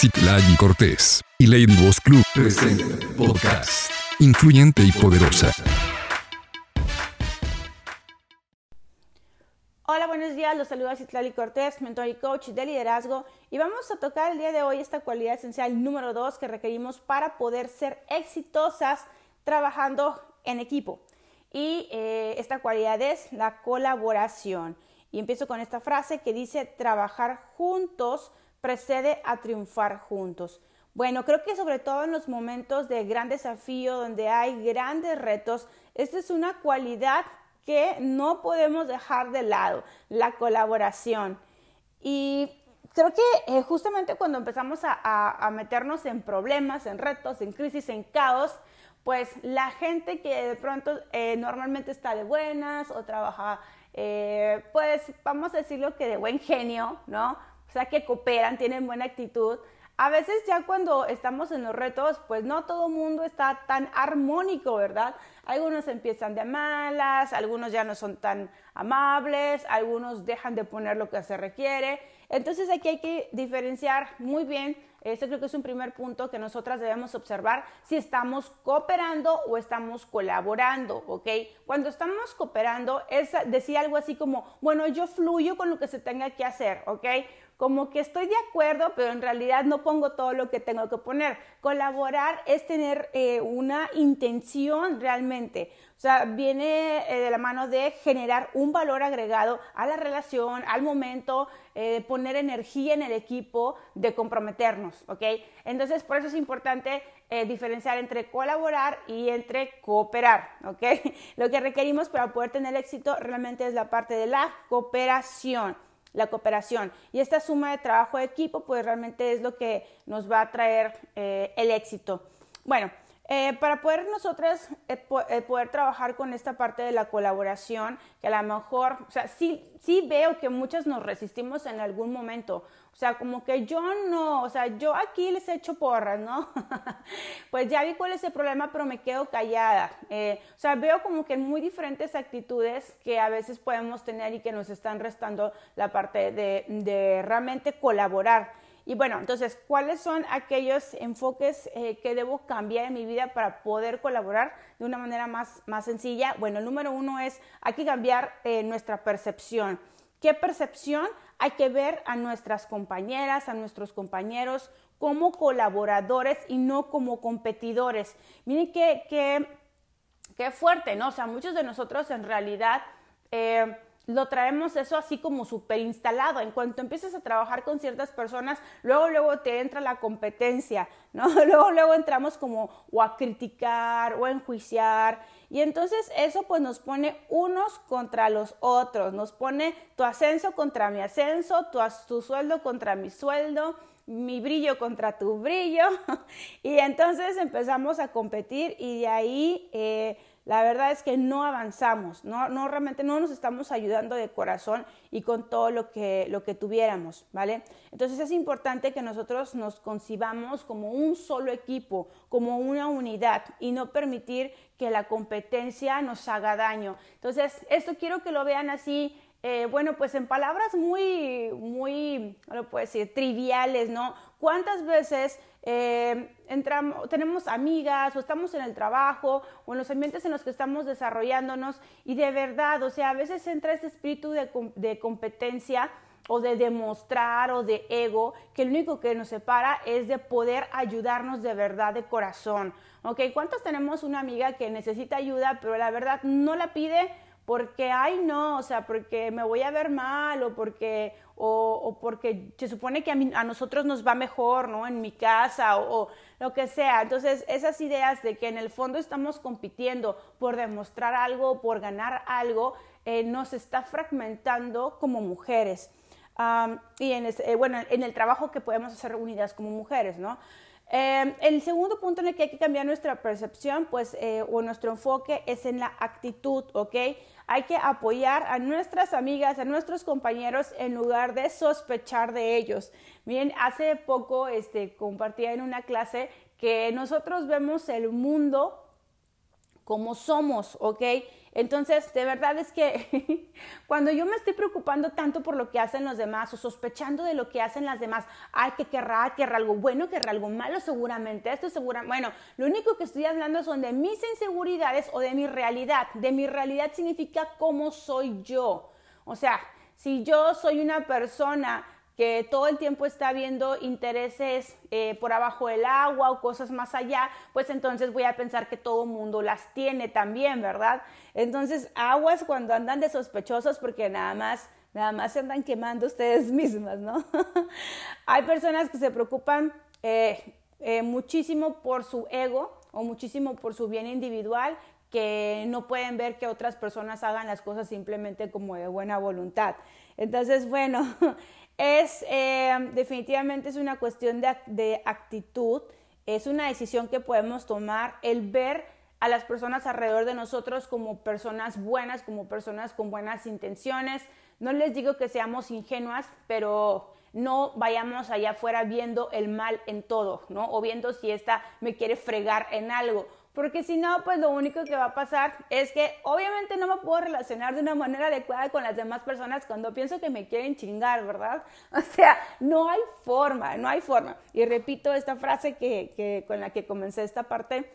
Citlali Cortés y Lady Boss Club presenta podcast influyente y poderosa. Hola, buenos días. Los saluda Citlali Cortés, mentor y coach de liderazgo. Y vamos a tocar el día de hoy esta cualidad esencial número dos que requerimos para poder ser exitosas trabajando en equipo. Y eh, esta cualidad es la colaboración. Y empiezo con esta frase que dice trabajar juntos precede a triunfar juntos. Bueno, creo que sobre todo en los momentos de gran desafío, donde hay grandes retos, esta es una cualidad que no podemos dejar de lado, la colaboración. Y creo que eh, justamente cuando empezamos a, meternos en problemas, en retos, en crisis, en caos, pues la gente que de pronto eh, normalmente está de buenas o trabaja, eh, pues vamos a decirlo que de buen genio, ¿no? O sea, que cooperan, tienen buena actitud. A veces ya cuando estamos en los retos, pues no todo mundo está tan armónico, ¿verdad? Algunos empiezan de malas, algunos ya no son tan amables, algunos dejan de poner lo que se requiere. Entonces aquí hay que diferenciar muy bien este creo que es un primer punto que nosotras debemos observar si estamos cooperando o estamos colaborando, ¿ok? Cuando estamos cooperando es decir algo así como, bueno, yo fluyo con lo que se tenga que hacer, ¿ok? Como que estoy de acuerdo, pero en realidad no pongo todo lo que tengo que poner. Colaborar es tener eh, una intención realmente. O sea, viene eh, de la mano de generar un valor agregado a la relación, al momento, eh, poner energía en el equipo, de comprometernos, ¿ok? Entonces, por eso es importante diferenciar entre colaborar y entre cooperar, ¿ok? Lo que requerimos para poder tener éxito realmente es la parte de la cooperación la cooperación. Y esta suma de trabajo de equipo, pues realmente es lo que nos va a traer eh, el éxito. Bueno, eh, para poder nosotros eh, poder trabajar con esta parte de la colaboración, que a lo mejor, o sea, sí, sí veo que muchas nos resistimos en algún momento. O sea, como que yo no, o sea, yo aquí les echo porras, ¿no? pues ya vi cuál es el problema, pero me quedo callada. o sea, veo como que muy diferentes actitudes que a veces podemos tener y que nos están restando la parte de, de realmente colaborar. Y bueno, entonces, ¿cuáles son aquellos enfoques eh, que debo cambiar en mi vida para poder colaborar de una manera más, más sencilla? Bueno, el número uno es, hay que cambiar eh, nuestra percepción. ¿Qué percepción? Hay que ver a nuestras compañeras, a nuestros compañeros como colaboradores y no como competidores. Miren qué, qué, qué fuerte, ¿no? O sea, muchos de nosotros en realidad... Eh, lo traemos eso así como súper instalado. En cuanto empiezas a trabajar con ciertas personas, luego, luego te entra la competencia, ¿no? Luego, luego entramos como o a criticar o a enjuiciar. Y entonces eso pues nos pone unos contra los otros, nos pone tu ascenso contra mi ascenso, tu, tu sueldo contra mi sueldo, mi brillo contra tu brillo. y entonces empezamos a competir y de ahí... Eh, la verdad es que no avanzamos, no, no realmente no nos estamos ayudando de corazón y con todo lo que, lo que tuviéramos, ¿vale? Entonces es importante que nosotros nos concibamos como un solo equipo, como una unidad y no permitir que la competencia nos haga daño. Entonces, esto quiero que lo vean así eh, bueno, pues en palabras muy, muy, no lo puedo decir, triviales, ¿no? ¿Cuántas veces eh, entramos, tenemos amigas o estamos en el trabajo o en los ambientes en los que estamos desarrollándonos y de verdad, o sea, a veces entra este espíritu de, de competencia o de demostrar o de ego, que lo único que nos separa es de poder ayudarnos de verdad de corazón. ¿Ok? ¿Cuántos tenemos una amiga que necesita ayuda, pero la verdad no la pide? porque, ay, no, o sea, porque me voy a ver mal o porque, o, porque se supone que a, nosotros nos va mejor, ¿no? En mi casa o, lo que sea. Entonces, esas ideas de que en el fondo estamos compitiendo por demostrar algo, por ganar algo, eh, nos está fragmentando como mujeres. y en, eh, bueno, en el trabajo que podemos hacer unidas como mujeres, ¿no? Eh, el segundo punto en el que hay que cambiar nuestra percepción, pues, o nuestro enfoque es en la actitud, ¿ok? Hay que apoyar a nuestras amigas, a nuestros compañeros en lugar de sospechar de ellos. Miren, hace poco este, compartía en una clase que nosotros vemos el mundo como somos, ¿ok? Entonces, de verdad es que cuando yo me estoy preocupando tanto por lo que hacen los demás o sospechando de lo que hacen las demás, ay, que querrá, querrá algo bueno, querrá algo malo, seguramente, esto segura, bueno, lo único que estoy hablando son de mis inseguridades o de mi realidad. De mi realidad significa cómo soy yo. O sea, si yo soy una persona que todo el tiempo está viendo intereses eh, por abajo del agua o cosas más allá, pues entonces voy a pensar que todo mundo las tiene también, ¿verdad? Entonces, aguas cuando andan de sospechosos porque nada más, nada más se andan quemando ustedes mismas, ¿no? Hay personas que se preocupan eh, eh, muchísimo por su ego o muchísimo por su bien individual que no pueden ver que otras personas hagan las cosas simplemente como de buena voluntad. Entonces, bueno, es eh, definitivamente es una cuestión de, actitud, es una decisión que podemos tomar, el ver a las personas alrededor de nosotros como personas buenas, como personas con buenas intenciones. No les digo que seamos ingenuas, pero no vayamos allá afuera viendo el mal en todo, ¿no? O viendo si esta me quiere fregar en algo porque si no, pues lo único que va a pasar es que obviamente no me puedo relacionar de una manera adecuada con las demás personas cuando pienso que me quieren chingar, ¿verdad? O sea, no hay forma, no hay forma. Y repito esta frase que, con la que comencé esta parte,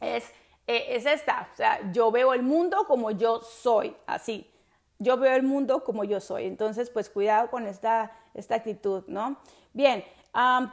es, eh, es esta, o sea, yo veo el mundo como yo soy, así. Yo veo el mundo como yo soy. Entonces, pues cuidado con esta, esta actitud, ¿no? Bien,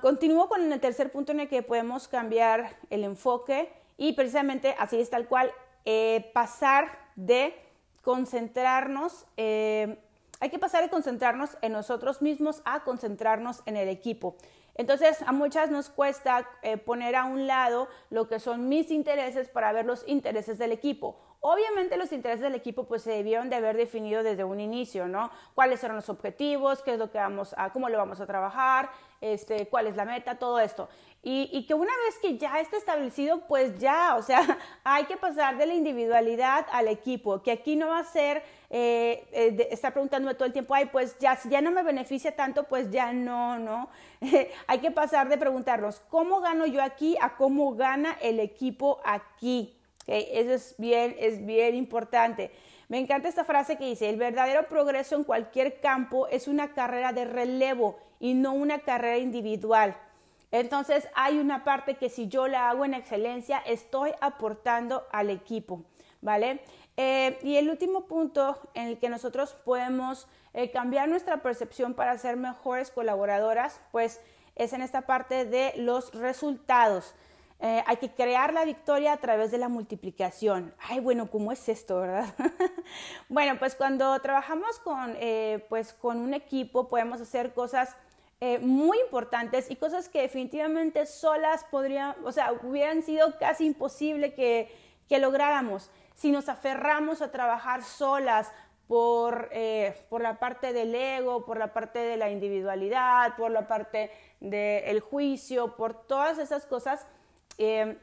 continúo con el tercer punto en el que podemos cambiar el enfoque y precisamente así es tal cual, eh, pasar de concentrarnos, eh, hay que pasar de concentrarnos en nosotros mismos a concentrarnos en el equipo. Entonces, a muchas nos cuesta eh, poner a un lado lo que son mis intereses para ver los intereses del equipo. Obviamente los intereses del equipo pues se debieron de haber definido desde un inicio, ¿no? ¿Cuáles eran los objetivos? ¿Qué es lo que vamos a, cómo lo vamos a trabajar? Este, ¿cuál es la meta? Todo esto. Y, que una vez que ya está establecido, pues ya, o sea, hay que pasar de la individualidad al equipo, que aquí no va a ser eh, eh estar preguntándome todo el tiempo, ay, pues ya, si ya no me beneficia tanto, pues ya no, ¿no? hay que pasar de preguntarnos, ¿cómo gano yo aquí a cómo gana el equipo aquí? Eso es bien, es bien importante. Me encanta esta frase que dice, el verdadero progreso en cualquier campo es una carrera de relevo y no una carrera individual. Entonces hay una parte que si yo la hago en excelencia, estoy aportando al equipo, ¿vale? Eh, y el último punto en el que nosotros podemos eh, cambiar nuestra percepción para ser mejores colaboradoras, pues es en esta parte de los resultados. Eh, hay que crear la victoria a través de la multiplicación. Ay, bueno, ¿cómo es esto, verdad? bueno, pues cuando trabajamos con, pues con un equipo podemos hacer cosas eh, muy importantes y cosas que definitivamente solas podrían, o sea, hubieran sido casi imposible que, que lográramos. Si nos aferramos a trabajar solas por, eh, por la parte del ego, por la parte de la individualidad, por la parte del juicio, por todas esas cosas eh,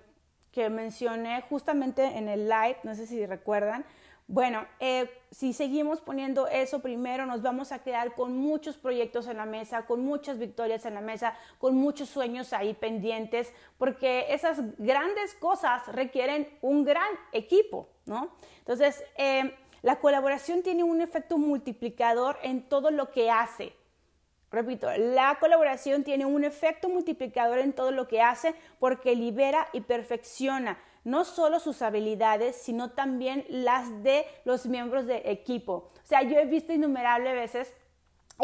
que mencioné justamente en el live, no sé si recuerdan, bueno, eh, si seguimos poniendo eso primero, nos vamos a quedar con muchos proyectos en la mesa, con muchas victorias en la mesa, con muchos sueños ahí pendientes, porque esas grandes cosas requieren un gran equipo, ¿no? Entonces, eh, la colaboración tiene un efecto multiplicador en todo lo que hace. Repito, la colaboración tiene un efecto multiplicador en todo lo que hace porque libera y perfecciona no solo sus habilidades, sino también las de los miembros del equipo. O sea, yo he visto innumerables veces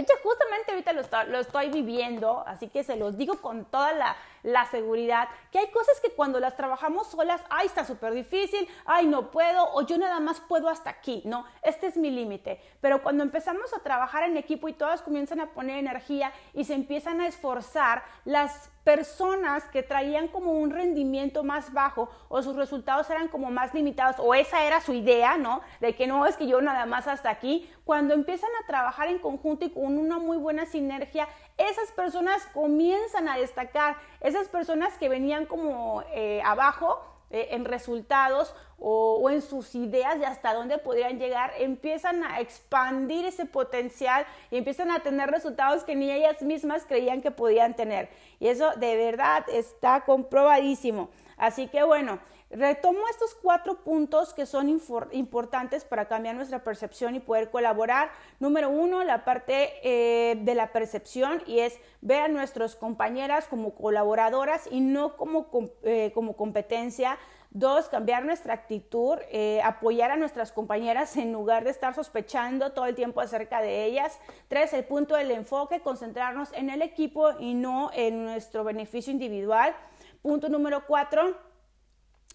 hecho, justamente ahorita lo, estoy viviendo, así que se los digo con toda la, la, seguridad, que hay cosas que cuando las trabajamos solas, ay, está súper difícil, ay, no puedo, o yo nada más puedo hasta aquí, no, este es mi límite. Pero cuando empezamos a trabajar en equipo y todas comienzan a poner energía y se empiezan a esforzar, las personas que traían como un rendimiento más bajo o sus resultados eran como más limitados o esa era su idea, ¿no? De que no es que yo nada más hasta aquí, cuando empiezan a trabajar en conjunto y con una muy buena sinergia, esas personas comienzan a destacar, esas personas que venían como eh, abajo, eh, en resultados o, en sus ideas de hasta dónde podrían llegar, empiezan a expandir ese potencial y empiezan a tener resultados que ni ellas mismas creían que podían tener. Y eso de verdad está comprobadísimo. Así que bueno, Retomo estos cuatro puntos que son importantes para cambiar nuestra percepción y poder colaborar. Número uno, la parte eh, de la percepción y es ver a nuestras compañeras como colaboradoras y no como, eh, como competencia. Dos, cambiar nuestra actitud, eh, apoyar a nuestras compañeras en lugar de estar sospechando todo el tiempo acerca de ellas. Tres, el punto del enfoque, concentrarnos en el equipo y no en nuestro beneficio individual. Punto número cuatro,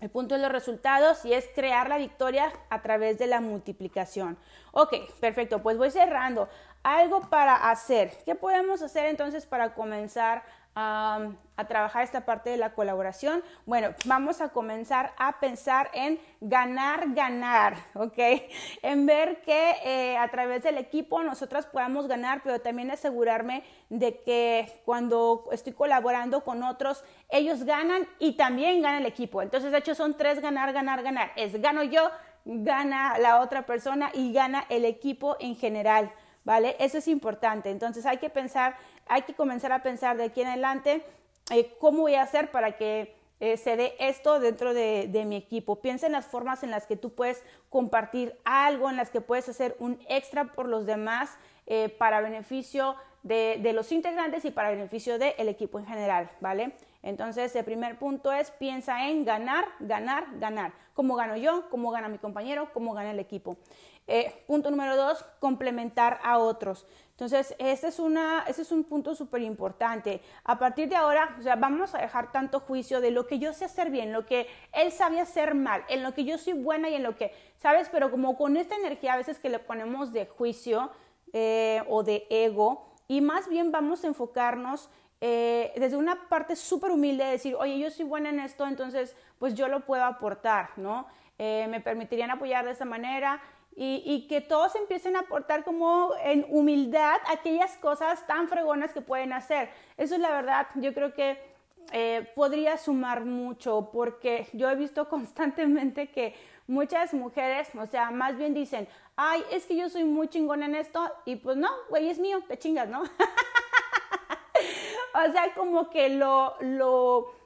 el punto de los resultados y es crear la victoria a través de la multiplicación. Ok, perfecto, pues voy cerrando. Algo para hacer. ¿Qué podemos hacer entonces para comenzar a, trabajar esta parte de la colaboración? Bueno, vamos a comenzar a pensar en ganar, ganar, ¿ok? En ver que eh, a través del equipo nosotras podamos ganar, pero también asegurarme de que cuando estoy colaborando con otros, ellos ganan y también gana el equipo. Entonces, de hecho, son tres ganar, ganar, ganar. Es gano yo, gana la otra persona y gana el equipo en general. ¿Vale? Eso es importante. Entonces hay que pensar hay que comenzar a pensar de aquí en adelante eh, cómo voy a hacer para que eh, se dé esto dentro de, mi equipo. Piensa en las formas en las que tú puedes compartir algo, en las que puedes hacer un extra por los demás eh, para beneficio de, de, los integrantes y para beneficio del equipo en general, ¿vale? Entonces, el primer punto es piensa en ganar, ganar, ganar. ¿Cómo gano yo? ¿Cómo gana mi compañero? ¿Cómo gana el equipo? punto número dos, complementar a otros. Entonces, este es, una, es un punto súper importante. A partir de ahora, o sea, vamos a dejar tanto juicio de lo que yo sé hacer bien, lo que él sabe hacer mal, en lo que yo soy buena y en lo que, ¿sabes? Pero como con esta energía a veces que le ponemos de juicio eh, o de ego, y más bien vamos a enfocarnos eh, desde una parte súper humilde de decir, oye, yo soy buena en esto, entonces pues yo lo puedo aportar, ¿no? Eh, me permitirían apoyar de esa manera y, que todos empiecen a aportar como en humildad aquellas cosas tan fregonas que pueden hacer. Eso es la verdad, yo creo que eh, podría sumar mucho porque yo he visto constantemente que muchas mujeres, o sea, más bien dicen, ay, es que yo soy muy chingona en esto y pues no, güey, es mío, te chingas, ¿no? o sea, como que lo, lo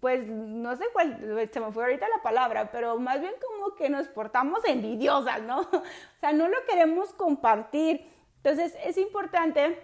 pues no sé cuál, se me fue ahorita la palabra, pero más bien como que nos portamos envidiosas, ¿no? O sea, no lo queremos compartir. Entonces es importante,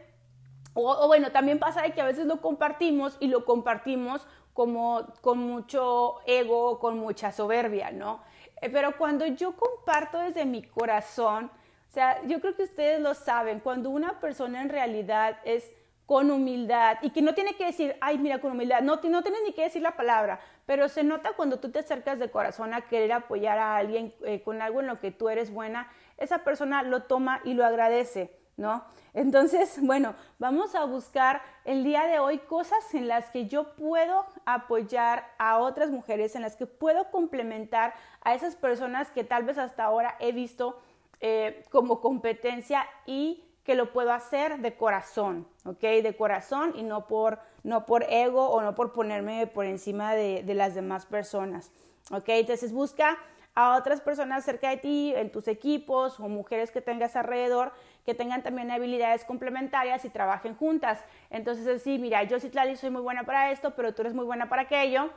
o, bueno, también pasa de que a veces lo compartimos y lo compartimos como con mucho ego, con mucha soberbia, ¿no? Eh, pero cuando yo comparto desde mi corazón, o sea, yo creo que ustedes lo saben, cuando una persona en realidad es con humildad y que no tiene que decir, ay, mira, con humildad, no, no tienes ni que decir la palabra, pero se nota cuando tú te acercas de corazón a querer apoyar a alguien eh, con algo en lo que tú eres buena, esa persona lo toma y lo agradece, ¿no? Entonces, bueno, vamos a buscar el día de hoy cosas en las que yo puedo apoyar a otras mujeres, en las que puedo complementar a esas personas que tal vez hasta ahora he visto eh, como competencia y que lo puedo hacer de corazón, ¿ok? De corazón y no por, no por ego o no por ponerme por encima de, de las demás personas, ¿ok? Entonces busca a otras personas cerca de ti, en tus equipos o mujeres que tengas alrededor, que tengan también habilidades complementarias y trabajen juntas. Entonces, sí, mira, yo sí, soy muy buena para esto, pero tú eres muy buena para aquello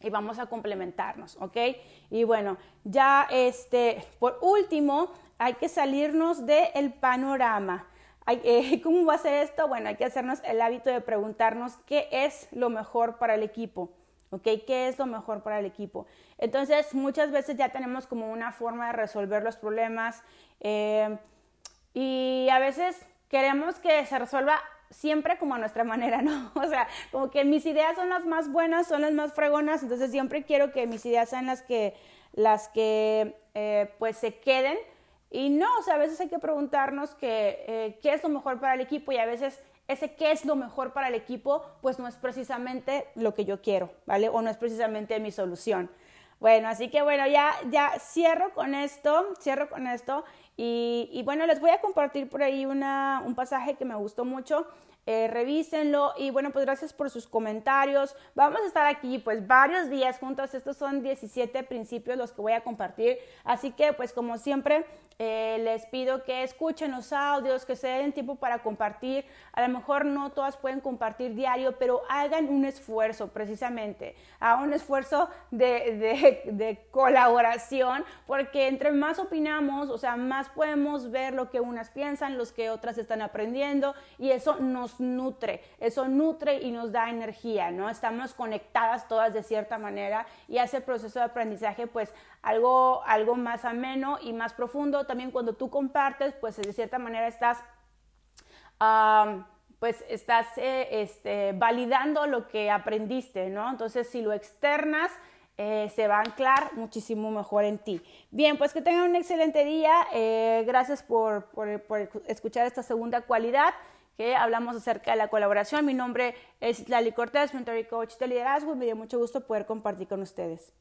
y vamos a complementarnos, ¿ok? Y bueno, ya este, por último, hay que salirnos del panorama. Eh, ¿Cómo va a ser esto? Bueno, hay que hacernos el hábito de preguntarnos qué es lo mejor para el equipo. ¿Ok? ¿Qué es lo mejor para el equipo? Entonces, muchas veces ya tenemos como una forma de resolver los problemas eh, y a veces queremos que se resuelva siempre como a nuestra manera, ¿no? O sea, como que mis ideas son las más buenas, son las más fregonas, entonces siempre quiero que mis ideas sean las que, las que eh, pues se queden y no, o sea, a veces hay que preguntarnos que, eh, qué es lo mejor para el equipo y a veces ese qué es lo mejor para el equipo, pues no es precisamente lo que yo quiero, ¿vale? O no es precisamente mi solución. Bueno, así que bueno, ya, ya cierro con esto, cierro con esto y, y bueno, les voy a compartir por ahí una, un pasaje que me gustó mucho eh, revísenlo y bueno, pues gracias por sus comentarios. Vamos a estar aquí pues varios días juntos, estos son 17 principios los que voy a compartir, así que pues como siempre eh, les pido que escuchen los audios, que se den tiempo para compartir. A lo mejor no todas pueden compartir diario, pero hagan un esfuerzo precisamente, hagan un esfuerzo de, de, colaboración, porque entre más opinamos, o sea, más podemos ver lo que unas piensan, los que otras están aprendiendo, y eso nos nutre, eso nutre y nos da energía, ¿no? Estamos conectadas todas de cierta manera y hace el proceso de aprendizaje, pues, algo, algo más ameno y más profundo. También cuando tú compartes, pues de cierta manera estás, pues estás eh, este, validando lo que aprendiste, ¿no? Entonces, si lo externas, eh, se va a anclar muchísimo mejor en ti. Bien, pues que tengan un excelente día. Eh, gracias por, por, por, escuchar esta segunda cualidad que hablamos acerca de la colaboración. Mi nombre es Lali Cortés, mentor y coach de liderazgo y me dio mucho gusto poder compartir con ustedes.